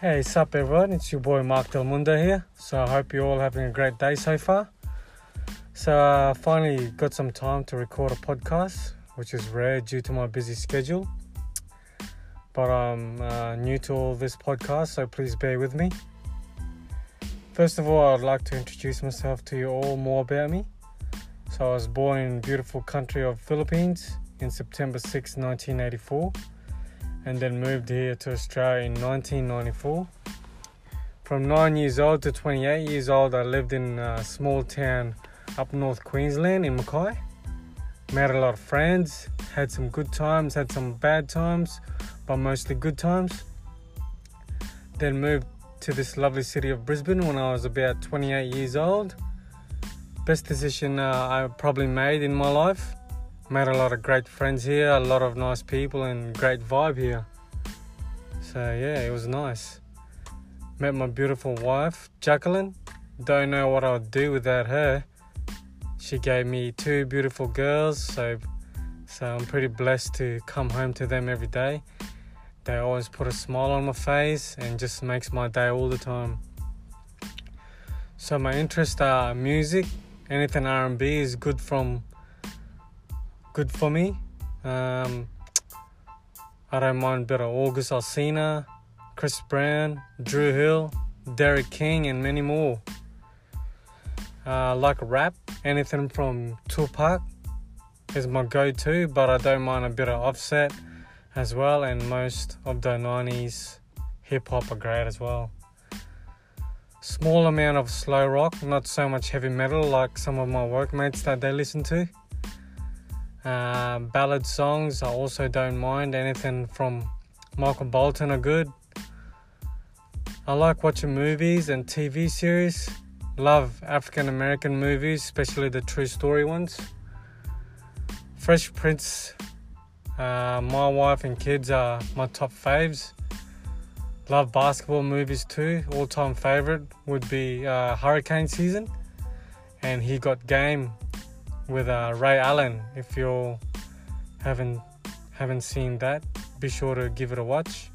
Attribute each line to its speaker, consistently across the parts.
Speaker 1: Hey, sup everyone, it's your boy Mark Del Mundo here. So I hope you're all having a great day so far. So I finally got some time to record a podcast, which is rare due to my busy schedule. But I'm uh, new to all this podcast, so please bear with me. First of all, I'd like to introduce myself to you all more about me. So I was born in beautiful country of Philippines in September 6, 1984 and then moved here to Australia in 1994. From 9 years old to 28 years old, I lived in a small town up north Queensland in Mackay. Met a lot of friends, had some good times, had some bad times, but mostly good times. Then moved to this lovely city of Brisbane when I was about 28 years old. Best decision uh, I probably made in my life Met a lot of great friends here, a lot of nice people, and great vibe here. So, yeah, it was nice. Met my beautiful wife, Jacqueline. Don't know what I'd do without her. She gave me two beautiful girls, so so I'm pretty blessed to come home to them every day. They always put a smile on my face and just makes my day all the time. So my interests are music, anything R&B is good from good for me. Um, I don't mind of August Alsina, Chris Brown, Dru Hill, Derek King, and many more. Uh, like rap, anything from Tupac is my go-to, but I don't mind a bit of Offset as well, and most of the 90s hip hop are great as well. Small amount of slow rock, not so much heavy metal like some of my workmates that they listen to. Uh, ballad songs, I also don't mind. Anything from Michael Bolton are good. I like watching movies and TV series. Love African American movies, especially the true story ones. Fresh Prince, uh, my wife and kids are my top faves. Love basketball movies too. All time favorite would be uh, Hurricane Season. And he got game with uh, Ray Allen. If you haven't haven't seen that, be sure to give it a watch.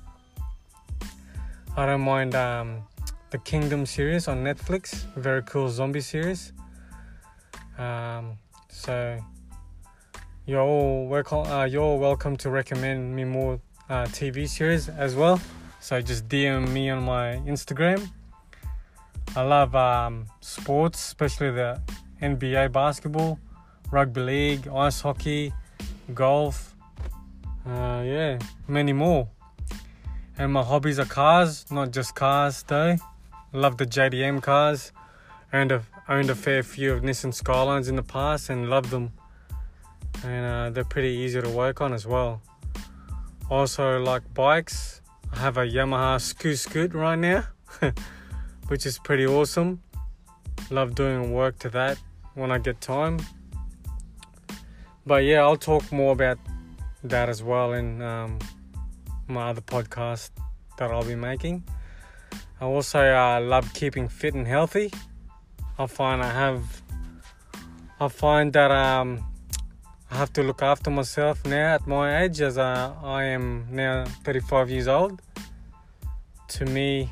Speaker 1: I don't mind um, the Kingdom series on Netflix. Very cool zombie series. Um, so you're all welcome. Uh, you're all welcome to recommend me more uh, TV series as well. So just DM me on my Instagram. I love um, sports, especially the NBA basketball rugby league, ice hockey, golf, uh, yeah, many more. And my hobbies are cars, not just cars though. Love the JDM cars. Owned a, owned a fair few of Nissan Skylines in the past and love them. And uh, they're pretty easy to work on as well. Also like bikes. I have a Yamaha Scoot Scoot right now, which is pretty awesome. Love doing work to that when I get time but yeah, I'll talk more about that as well in um, my other podcast that I'll be making. I also uh, love keeping fit and healthy. I find I have, I find that um, I have to look after myself now at my age, as uh, I am now 35 years old. To me,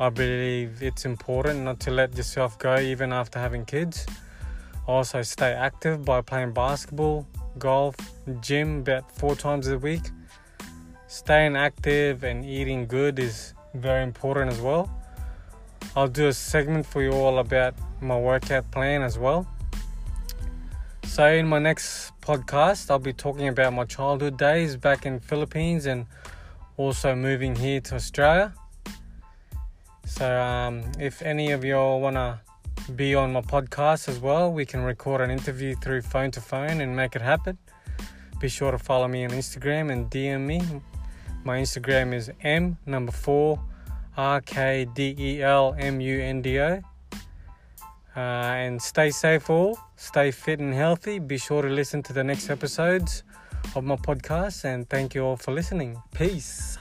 Speaker 1: I believe it's important not to let yourself go even after having kids. Also, stay active by playing basketball, golf, gym about four times a week. Staying active and eating good is very important as well. I'll do a segment for you all about my workout plan as well. So in my next podcast, I'll be talking about my childhood days back in Philippines and also moving here to Australia. So um, if any of y'all wanna be on my podcast as well. We can record an interview through phone to phone and make it happen. Be sure to follow me on Instagram and DM me. My Instagram is M number four R K D E L M U N D O. Uh, and stay safe, all. Stay fit and healthy. Be sure to listen to the next episodes of my podcast. And thank you all for listening. Peace.